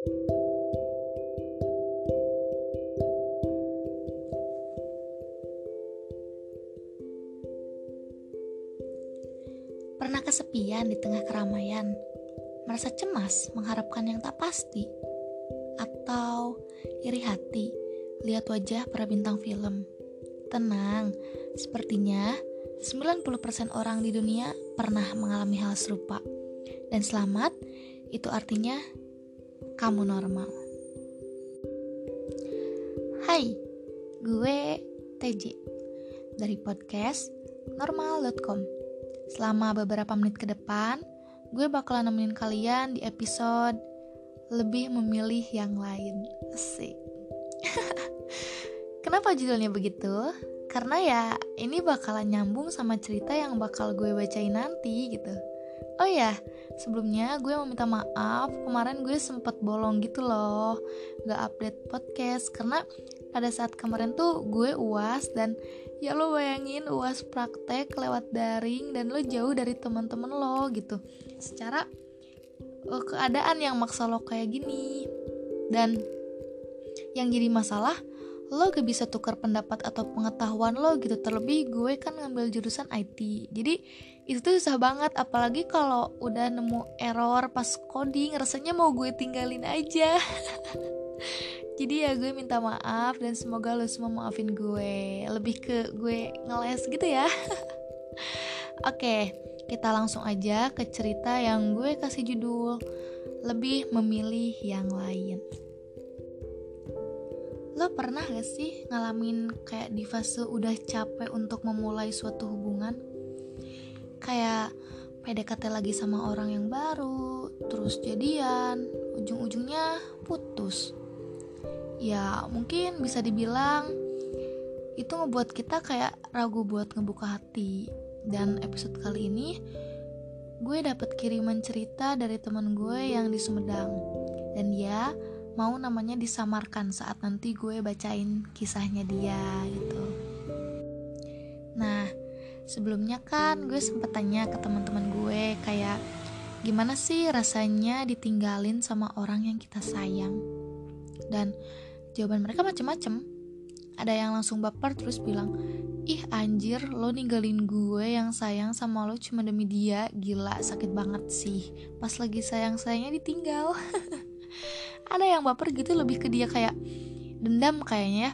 Pernah kesepian di tengah keramaian, merasa cemas mengharapkan yang tak pasti, atau iri hati lihat wajah para bintang film. Tenang, sepertinya 90% orang di dunia pernah mengalami hal serupa. Dan selamat, itu artinya kamu normal. Hai, gue TJ dari podcast normal.com. Selama beberapa menit ke depan, gue bakalan nemenin kalian di episode lebih memilih yang lain. Asik. Kenapa judulnya begitu? Karena ya ini bakalan nyambung sama cerita yang bakal gue bacain nanti gitu. Oh ya, sebelumnya gue mau minta maaf kemarin gue sempet bolong gitu loh Gak update podcast karena pada saat kemarin tuh gue uas dan ya lo bayangin uas praktek lewat daring dan lo jauh dari teman-teman lo gitu. Secara uh, keadaan yang maksa lo kayak gini. Dan yang jadi masalah lo gak bisa tukar pendapat atau pengetahuan lo gitu. Terlebih gue kan ngambil jurusan IT jadi itu tuh susah banget apalagi kalau udah nemu error pas coding rasanya mau gue tinggalin aja. Jadi ya gue minta maaf dan semoga lo semua maafin gue. Lebih ke gue ngeles gitu ya. Oke kita langsung aja ke cerita yang gue kasih judul lebih memilih yang lain. Lo pernah gak sih ngalamin kayak di fase udah capek untuk memulai suatu hubungan kayak PDKT lagi sama orang yang baru terus jadian ujung-ujungnya putus. Ya mungkin bisa dibilang itu ngebuat kita kayak ragu buat ngebuka hati. Dan episode kali ini gue dapet kiriman cerita dari teman gue yang di Sumedang. Dan dia mau namanya disamarkan saat nanti gue bacain kisahnya dia gitu sebelumnya kan gue sempet tanya ke teman-teman gue kayak gimana sih rasanya ditinggalin sama orang yang kita sayang dan Jawaban mereka macem-macem. Ada yang langsung baper terus bilang, Ih anjir, lo ninggalin gue yang sayang sama lo cuma demi dia. Gila, sakit banget sih. Pas lagi sayang-sayangnya ditinggal. Ada yang baper gitu lebih ke dia kayak dendam kayaknya ya.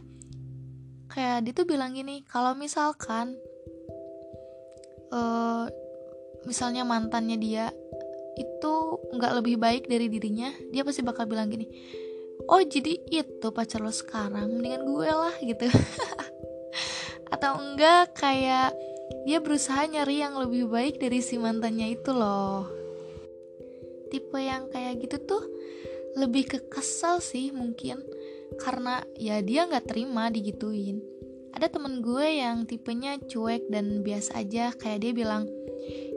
Kayak dia tuh bilang gini, kalau misalkan uh, misalnya mantannya dia itu nggak lebih baik dari dirinya, dia pasti bakal bilang gini, oh jadi itu pacar lo sekarang mendingan gue lah gitu. Atau enggak kayak dia berusaha nyari yang lebih baik dari si mantannya itu loh. Tipe yang kayak gitu tuh lebih ke kesel sih mungkin karena ya dia nggak terima digituin ada temen gue yang tipenya cuek dan biasa aja kayak dia bilang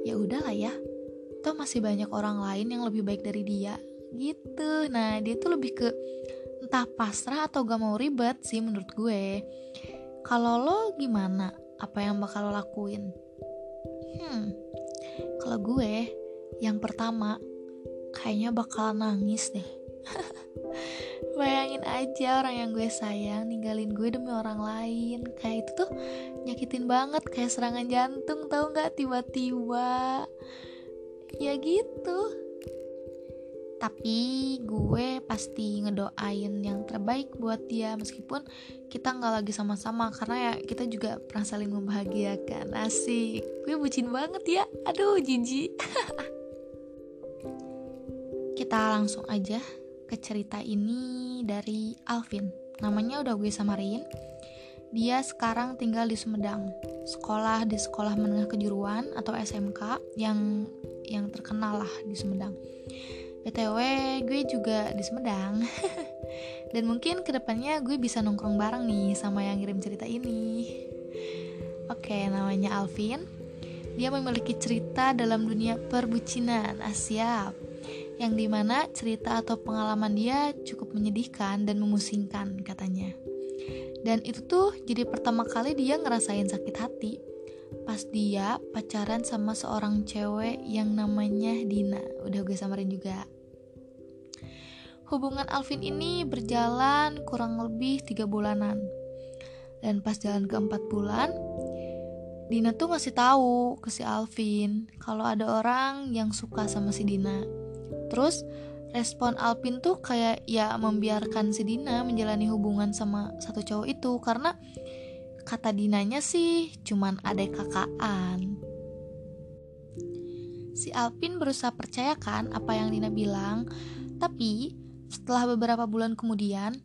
ya udahlah ya toh masih banyak orang lain yang lebih baik dari dia gitu. Nah dia tuh lebih ke entah pasrah atau gak mau ribet sih menurut gue. Kalau lo gimana? Apa yang bakal lo lakuin? Hmm kalau gue yang pertama kayaknya bakal nangis deh Bayangin aja orang yang gue sayang ninggalin gue demi orang lain. Kayak itu tuh nyakitin banget kayak serangan jantung tau gak tiba-tiba. Ya gitu. Tapi gue pasti ngedoain yang terbaik buat dia meskipun kita nggak lagi sama-sama karena ya kita juga pernah saling membahagiakan. Asik. Gue bucin banget ya. Aduh jijik kita langsung aja ke cerita ini dari Alvin. Namanya udah gue samarin. Dia sekarang tinggal di Sumedang. Sekolah di sekolah menengah kejuruan atau SMK yang yang terkenal lah di Sumedang. BTW gue juga di Sumedang. Dan mungkin ke depannya gue bisa nongkrong bareng nih sama yang ngirim cerita ini. Oke namanya Alvin. Dia memiliki cerita dalam dunia perbucinan. Asia Yang di mana cerita atau pengalaman dia cukup menyedihkan dan memusingkan katanya Dan itu tuh jadi pertama kali dia ngerasain sakit hati pas dia pacaran sama seorang cewek yang namanya Dina udah gue samarin juga hubungan Alvin ini berjalan kurang lebih tiga bulanan. Dan pas jalan ke empat bulan, Dina tuh ngasih tahu ke si Alvin kalau ada orang yang suka sama si Dina. Terus respon Alvin tuh kayak ya membiarkan si Dina menjalani hubungan sama satu cowok itu karena kata Dinanya sih cuman ada kakaan. Si Alvin berusaha percayakan apa yang Dina bilang, tapi setelah beberapa bulan kemudian,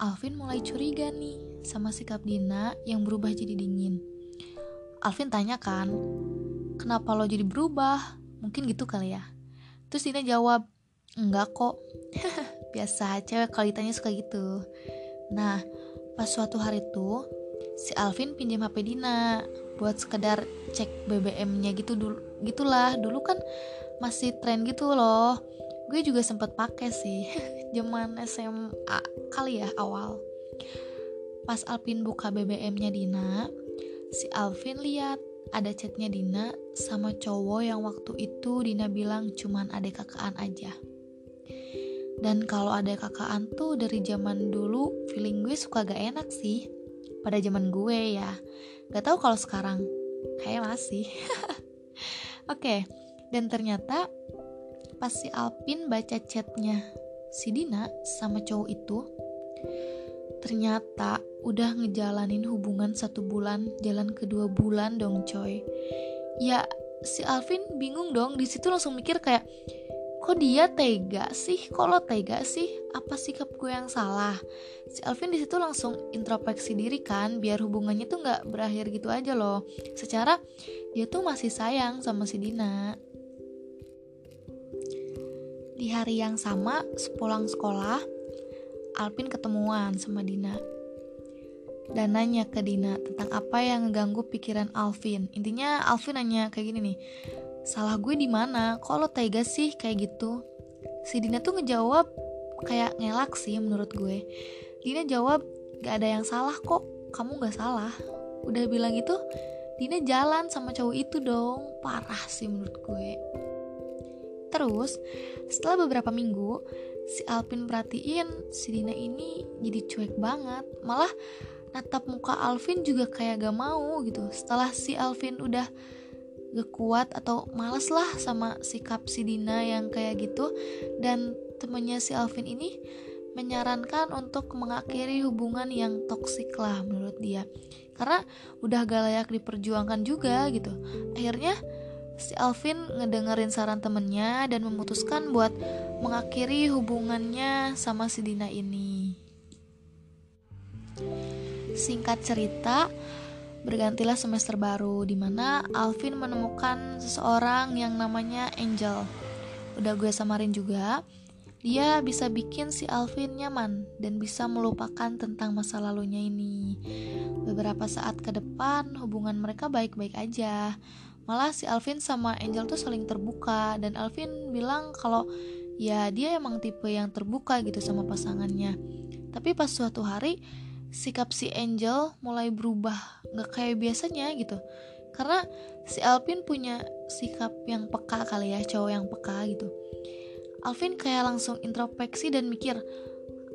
Alvin mulai curiga nih sama sikap Dina yang berubah jadi dingin. Alvin tanya kan, kenapa lo jadi berubah? Mungkin gitu kali ya. Terus Dina jawab, enggak kok. Biasa, cewek kalau ditanya suka gitu. Nah, pas suatu hari tuh, si Alvin pinjam HP Dina buat sekedar cek BBM-nya gitu dulu gitulah dulu kan masih tren gitu loh gue juga sempet pakai sih zaman SMA kali ya awal pas Alvin buka BBM-nya Dina si Alvin lihat ada chatnya Dina sama cowok yang waktu itu Dina bilang cuman ada kakaan aja. Dan kalau ada kakaan tuh dari zaman dulu feeling gue suka gak enak sih. Pada zaman gue ya. Gak tahu kalau sekarang. Kayak masih. Oke, okay, dan ternyata pas si Alvin baca chatnya si Dina sama cowok itu, ternyata udah ngejalanin hubungan satu bulan jalan kedua bulan dong coy. Ya si Alvin bingung dong. Di situ langsung mikir kayak kok dia tega sih? Kok lo tega sih? Apa sikap gue yang salah? Si Alvin di situ langsung introspeksi diri kan biar hubungannya tuh nggak berakhir gitu aja loh. Secara dia tuh masih sayang sama si Dina. Di hari yang sama sepulang sekolah Alvin ketemuan sama Dina dan nanya ke Dina tentang apa yang ngeganggu pikiran Alvin. Intinya Alvin nanya kayak gini nih, salah gue di mana? Kok lo tega sih kayak gitu? Si Dina tuh ngejawab kayak ngelak sih menurut gue. Dina jawab gak ada yang salah kok, kamu gak salah. Udah bilang gitu, Dina jalan sama cowok itu dong, parah sih menurut gue. Terus, setelah beberapa minggu, si Alvin perhatiin si Dina ini jadi cuek banget. Malah natap muka Alvin juga kayak gak mau gitu. Setelah si Alvin udah gak kuat atau males lah sama sikap si Dina yang kayak gitu dan temennya si Alvin ini menyarankan untuk mengakhiri hubungan yang toksik lah menurut dia. Karena udah gak layak diperjuangkan juga gitu. Akhirnya si Alvin ngedengerin saran temennya dan memutuskan buat mengakhiri hubungannya sama si Dina ini. Singkat cerita, bergantilah semester baru di mana Alvin menemukan seseorang yang namanya Angel. Udah gue samarin juga, dia bisa bikin si Alvin nyaman dan bisa melupakan tentang masa lalunya ini. Beberapa saat ke depan, hubungan mereka baik-baik aja malah si Alvin sama Angel tuh saling terbuka. Dan Alvin bilang kalau ya dia emang tipe yang terbuka gitu sama pasangannya. Tapi pas suatu hari sikap si Angel mulai berubah. Nggak kayak biasanya gitu. Karena si Alvin punya sikap yang peka kali ya cowok yang peka gitu. Alvin kayak langsung introspeksi dan mikir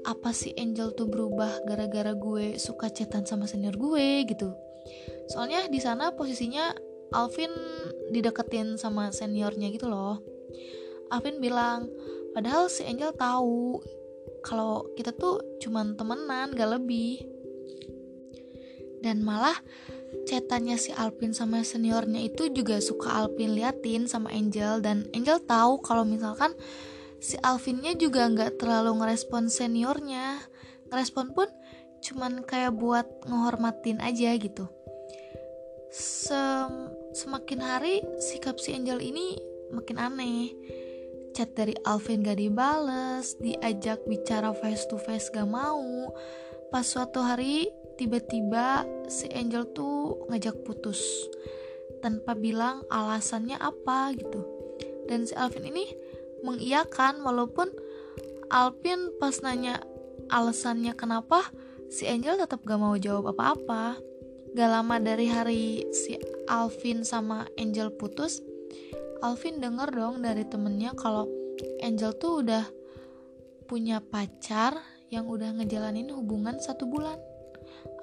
apa sih Angel tuh berubah gara-gara gue suka chatan sama senior gue? gitu. Soalnya di sana posisinya Alvin dideketin sama seniornya gitu loh. Alvin bilang padahal si Angel tahu kalau kita tuh cuman temenan gak lebih. Dan malah cetannya si Alvin sama seniornya itu juga suka Alvin liatin sama Angel dan Angel tahu kalau misalkan si Alvinnya juga nggak terlalu ngerespon seniornya. Ngerespon pun cuman kayak buat ngehormatin aja gitu. Sem semakin hari sikap si Angel ini makin aneh. Chat dari Alvin gak dibales, diajak bicara face to face gak mau. Pas suatu hari tiba-tiba si Angel tuh ngajak putus tanpa bilang alasannya apa gitu. Dan si Alvin ini mengiyakan walaupun Alvin pas nanya alasannya kenapa si Angel tetap gak mau jawab apa-apa. Gak lama dari hari si Alvin sama Angel putus, Alvin denger dong dari temennya kalau Angel tuh udah punya pacar yang udah ngejalanin hubungan satu bulan.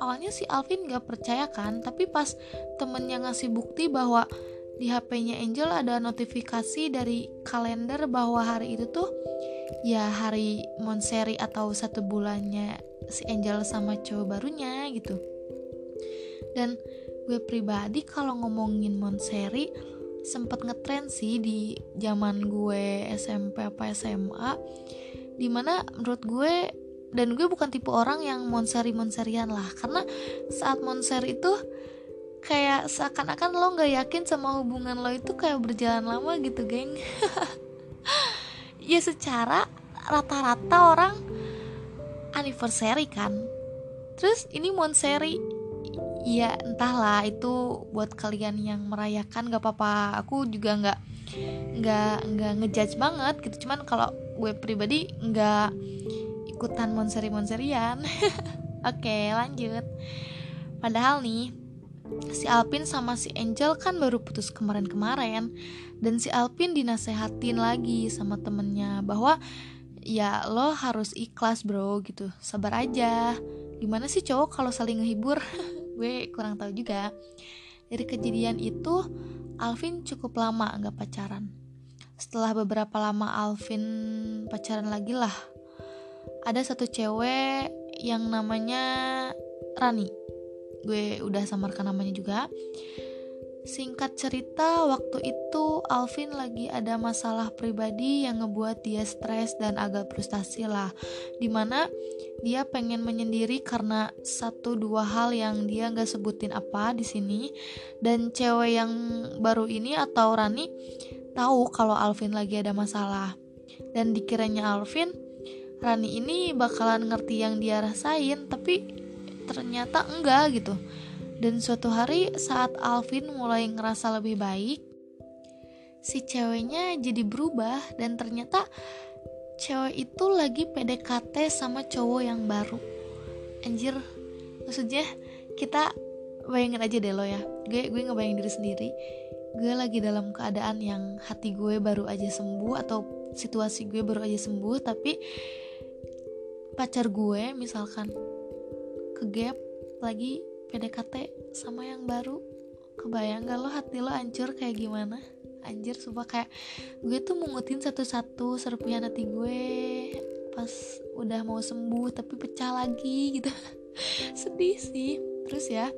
Awalnya si Alvin gak percaya kan tapi pas temennya ngasih bukti bahwa di HP-nya Angel ada notifikasi dari kalender bahwa hari itu tuh ya hari Monseri atau satu bulannya si Angel sama cowok barunya gitu. Dan gue pribadi kalau ngomongin Monseri sempet ngetren sih di zaman gue SMP apa SMA di mana menurut gue dan gue bukan tipe orang yang monseri monserian lah karena saat monser itu kayak seakan-akan lo nggak yakin sama hubungan lo itu kayak berjalan lama gitu geng. Ya secara rata-rata orang anniversary kan. Terus ini monseri ya entahlah itu buat kalian yang merayakan gak apa-apa. Aku juga nggak nggak nggak ngejudge banget gitu. Cuman kalau gue pribadi nggak ikutan monseri monserian oke lanjut. Padahal nih si Alpin sama si Angel kan baru putus kemarin-kemarin. Dan si Alpin dinasehatin lagi sama temennya bahwa ya lo harus ikhlas bro gitu. Sabar aja. Gimana sih cowok kalau saling ngehibur gue kurang tahu juga. Dari kejadian itu Alvin cukup lama nggak pacaran. Setelah beberapa lama Alvin pacaran lagi lah ada satu cewek yang namanya Rani. Gue udah samarkan namanya juga Singkat cerita, waktu itu Alvin lagi ada masalah pribadi yang ngebuat dia stres dan agak frustasi lah. Di mana dia pengen menyendiri karena satu dua hal yang dia nggak sebutin apa di sini. Dan cewek yang baru ini atau Rani tahu kalau Alvin lagi ada masalah. Dan dikiranya Alvin, Rani ini bakalan ngerti yang dia rasain, tapi ternyata enggak gitu dan suatu hari saat Alvin mulai ngerasa lebih baik, si ceweknya jadi berubah dan ternyata cewek itu lagi PDKT sama cowok yang baru. Anjir, maksudnya kita bayangin aja deh lo ya. Gue gue ngebayangin diri sendiri. Gue lagi dalam keadaan yang hati gue baru aja sembuh atau situasi gue baru aja sembuh tapi pacar gue misalkan ke gap lagi PDKT sama yang baru. Kebayang gak lo hati lo hancur kayak gimana? Anjir sumpah kayak gue tuh mungutin satu-satu serpihan hati gue. Pas udah mau sembuh tapi pecah lagi gitu. Sedih sih. Terus ya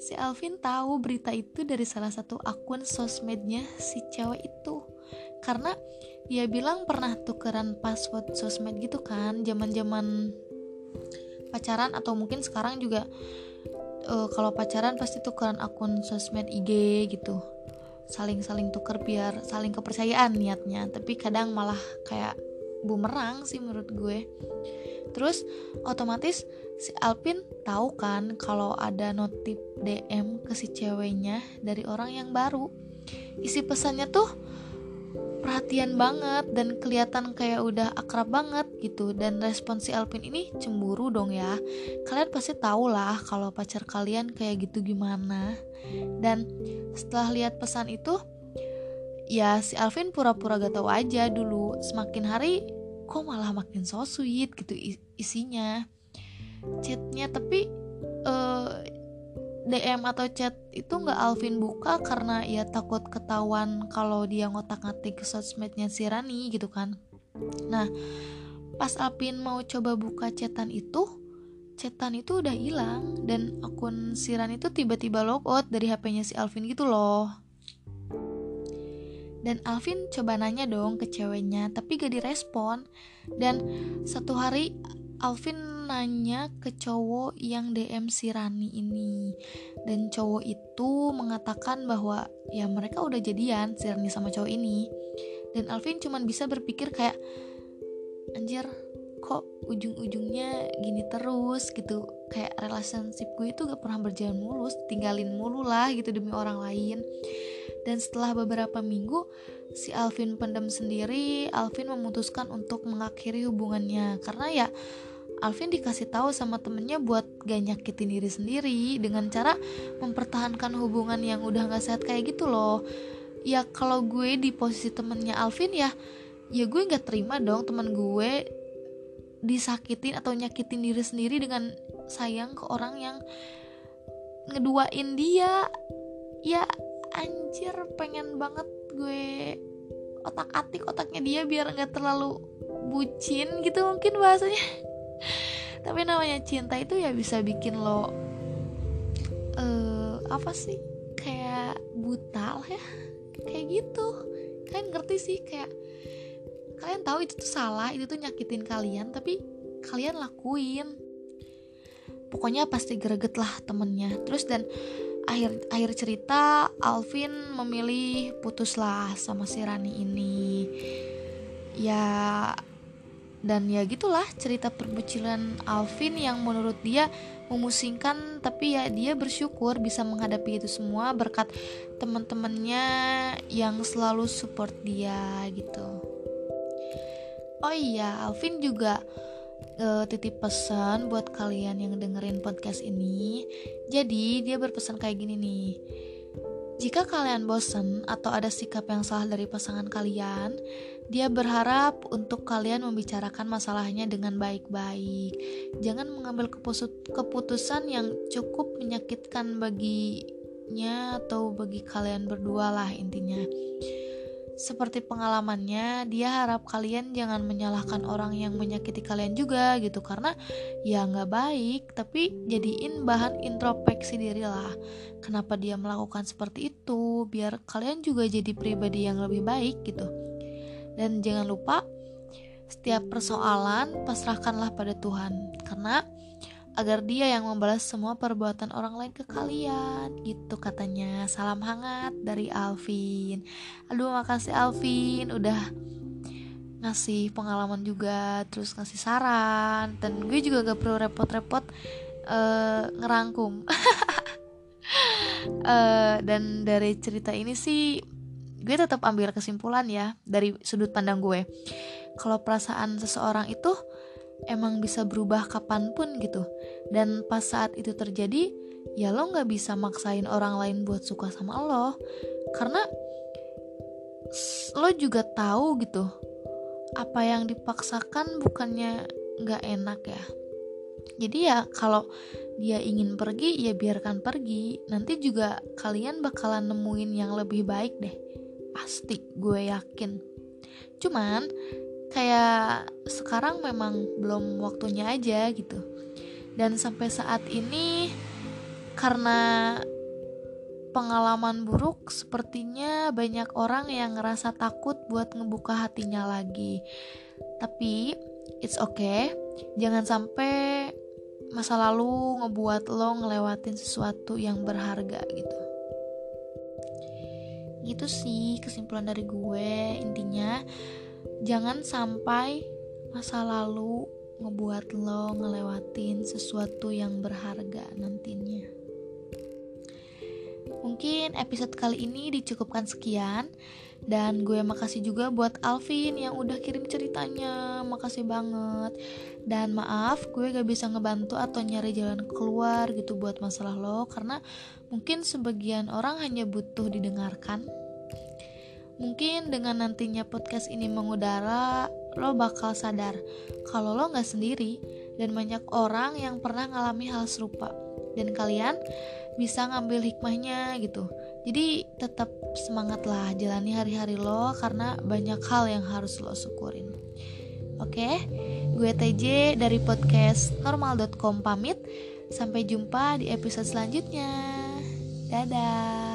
si Alvin tahu berita itu dari salah satu akun sosmednya si cewek itu. Karena dia bilang pernah tukeran password sosmed gitu kan zaman-zaman pacaran atau mungkin sekarang juga uh, kalau pacaran pasti tukeran akun sosmed IG gitu. Saling-saling tuker biar saling kepercayaan niatnya. Tapi kadang malah kayak bumerang sih menurut gue. Terus otomatis si Alpin tahu kan kalau ada notif DM ke si ceweknya dari orang yang baru. Isi pesannya tuh perhatian banget dan kelihatan kayak udah akrab banget gitu. Dan respon si Alvin ini cemburu dong ya. Kalian pasti tahu lah kalau pacar kalian kayak gitu gimana. Dan setelah lihat pesan itu ya si Alvin pura-pura gak tahu aja dulu. Semakin hari kok malah makin so sweet gitu isinya. Chatnya tapi uh, DM atau chat itu nggak Alvin buka karena ya takut ketahuan kalau dia ngotak-ngatik ke sosmednya si Rani gitu kan. Nah, pas Alvin mau coba buka chatan itu, chatan itu udah hilang dan akun si Rani itu tiba-tiba logout dari HP-nya si Alvin gitu loh. Dan Alvin coba nanya dong ke ceweknya, tapi gak direspon. Dan satu hari Alvin nanya ke cowok yang DM si Rani ini. Dan cowok itu mengatakan bahwa ya mereka udah jadian si Rani sama cowok ini. Dan Alvin cuman bisa berpikir kayak anjir kok ujung-ujungnya gini terus? gitu. Kayak relationship gue itu gak pernah berjalan mulus tinggalin mulu lah gitu demi orang lain. Dan setelah beberapa minggu si Alvin pendam sendiri Alvin memutuskan untuk mengakhiri hubungannya. Karena ya Alvin dikasih tahu sama temennya buat gak nyakitin diri sendiri dengan cara mempertahankan hubungan yang udah gak sehat kayak gitu loh. Ya kalau gue di posisi temennya Alvin ya ya gue gak terima dong temen gue disakitin atau nyakitin diri sendiri dengan sayang ke orang yang ngeduain dia. Ya anjir pengen banget gue otak atik otaknya dia biar nggak terlalu bucin gitu mungkin bahasanya tapi namanya cinta itu ya bisa bikin lo uh, apa sih? Kayak buta lah ya. Kayak gitu. Kalian ngerti sih kayak kalian tahu itu tuh salah itu tuh nyakitin kalian tapi kalian lakuin. Pokoknya pasti greget lah temennya. Terus dan akhir akhir cerita Alvin memilih putuslah sama si Rani ini. Ya dan ya gitulah cerita perbucilan Alvin yang menurut dia memusingkan tapi ya dia bersyukur bisa menghadapi itu semua berkat teman-temannya yang selalu support dia gitu. Oh iya Alvin juga uh, titip pesan buat kalian yang dengerin podcast ini. Jadi dia berpesan kayak gini nih. Jika kalian bosen atau ada sikap yang salah dari pasangan kalian, dia berharap untuk kalian membicarakan masalahnya dengan baik-baik. Jangan mengambil keputusan yang cukup menyakitkan baginya atau bagi kalian berdua lah intinya. Seperti pengalamannya, dia harap kalian jangan menyalahkan orang yang menyakiti kalian juga gitu karena ya nggak baik, tapi jadiin bahan introspeksi diri lah. Kenapa dia melakukan seperti itu? Biar kalian juga jadi pribadi yang lebih baik gitu. Dan jangan lupa setiap persoalan pasrahkanlah pada Tuhan. Karena agar dia yang membalas semua perbuatan orang lain ke kalian. Gitu katanya. Salam hangat dari Alvin. Aduh makasih Alvin. Udah ngasih pengalaman juga terus ngasih saran. Dan gue juga gak perlu repot-repot uh, ngerangkum. Uh, dan dari cerita ini sih gue tetap ambil kesimpulan ya dari sudut pandang gue. Kalau perasaan seseorang itu emang bisa berubah kapan pun gitu. Dan pas saat itu terjadi ya lo nggak bisa maksain orang lain buat suka sama lo. Karena lo juga tahu gitu apa yang dipaksakan bukannya nggak enak ya. Jadi ya kalau dia ingin pergi ya biarkan pergi. Nanti juga kalian bakalan nemuin yang lebih baik deh pasti gue yakin. Cuman kayak sekarang memang belum waktunya aja gitu. Dan sampai saat ini karena pengalaman buruk sepertinya banyak orang yang ngerasa takut buat ngebuka hatinya lagi. Tapi it's okay. Jangan sampai masa lalu ngebuat lo ngelewatin sesuatu yang berharga gitu gitu sih kesimpulan dari gue intinya jangan sampai masa lalu ngebuat lo ngelewatin sesuatu yang berharga nantinya. Mungkin episode kali ini dicukupkan sekian dan gue makasih juga buat Alvin yang udah kirim ceritanya. Makasih banget. Dan maaf gue gak bisa ngebantu atau nyari jalan keluar gitu buat masalah lo karena mungkin sebagian orang hanya butuh didengarkan Mungkin dengan nantinya podcast ini mengudara, lo bakal sadar kalau lo gak sendiri dan banyak orang yang pernah ngalami hal serupa. Dan kalian bisa ngambil hikmahnya gitu. Jadi tetap semangat lah jalani hari-hari lo karena banyak hal yang harus lo syukurin. Oke, gue TJ dari podcast normal.com pamit. Sampai jumpa di episode selanjutnya. Dadah.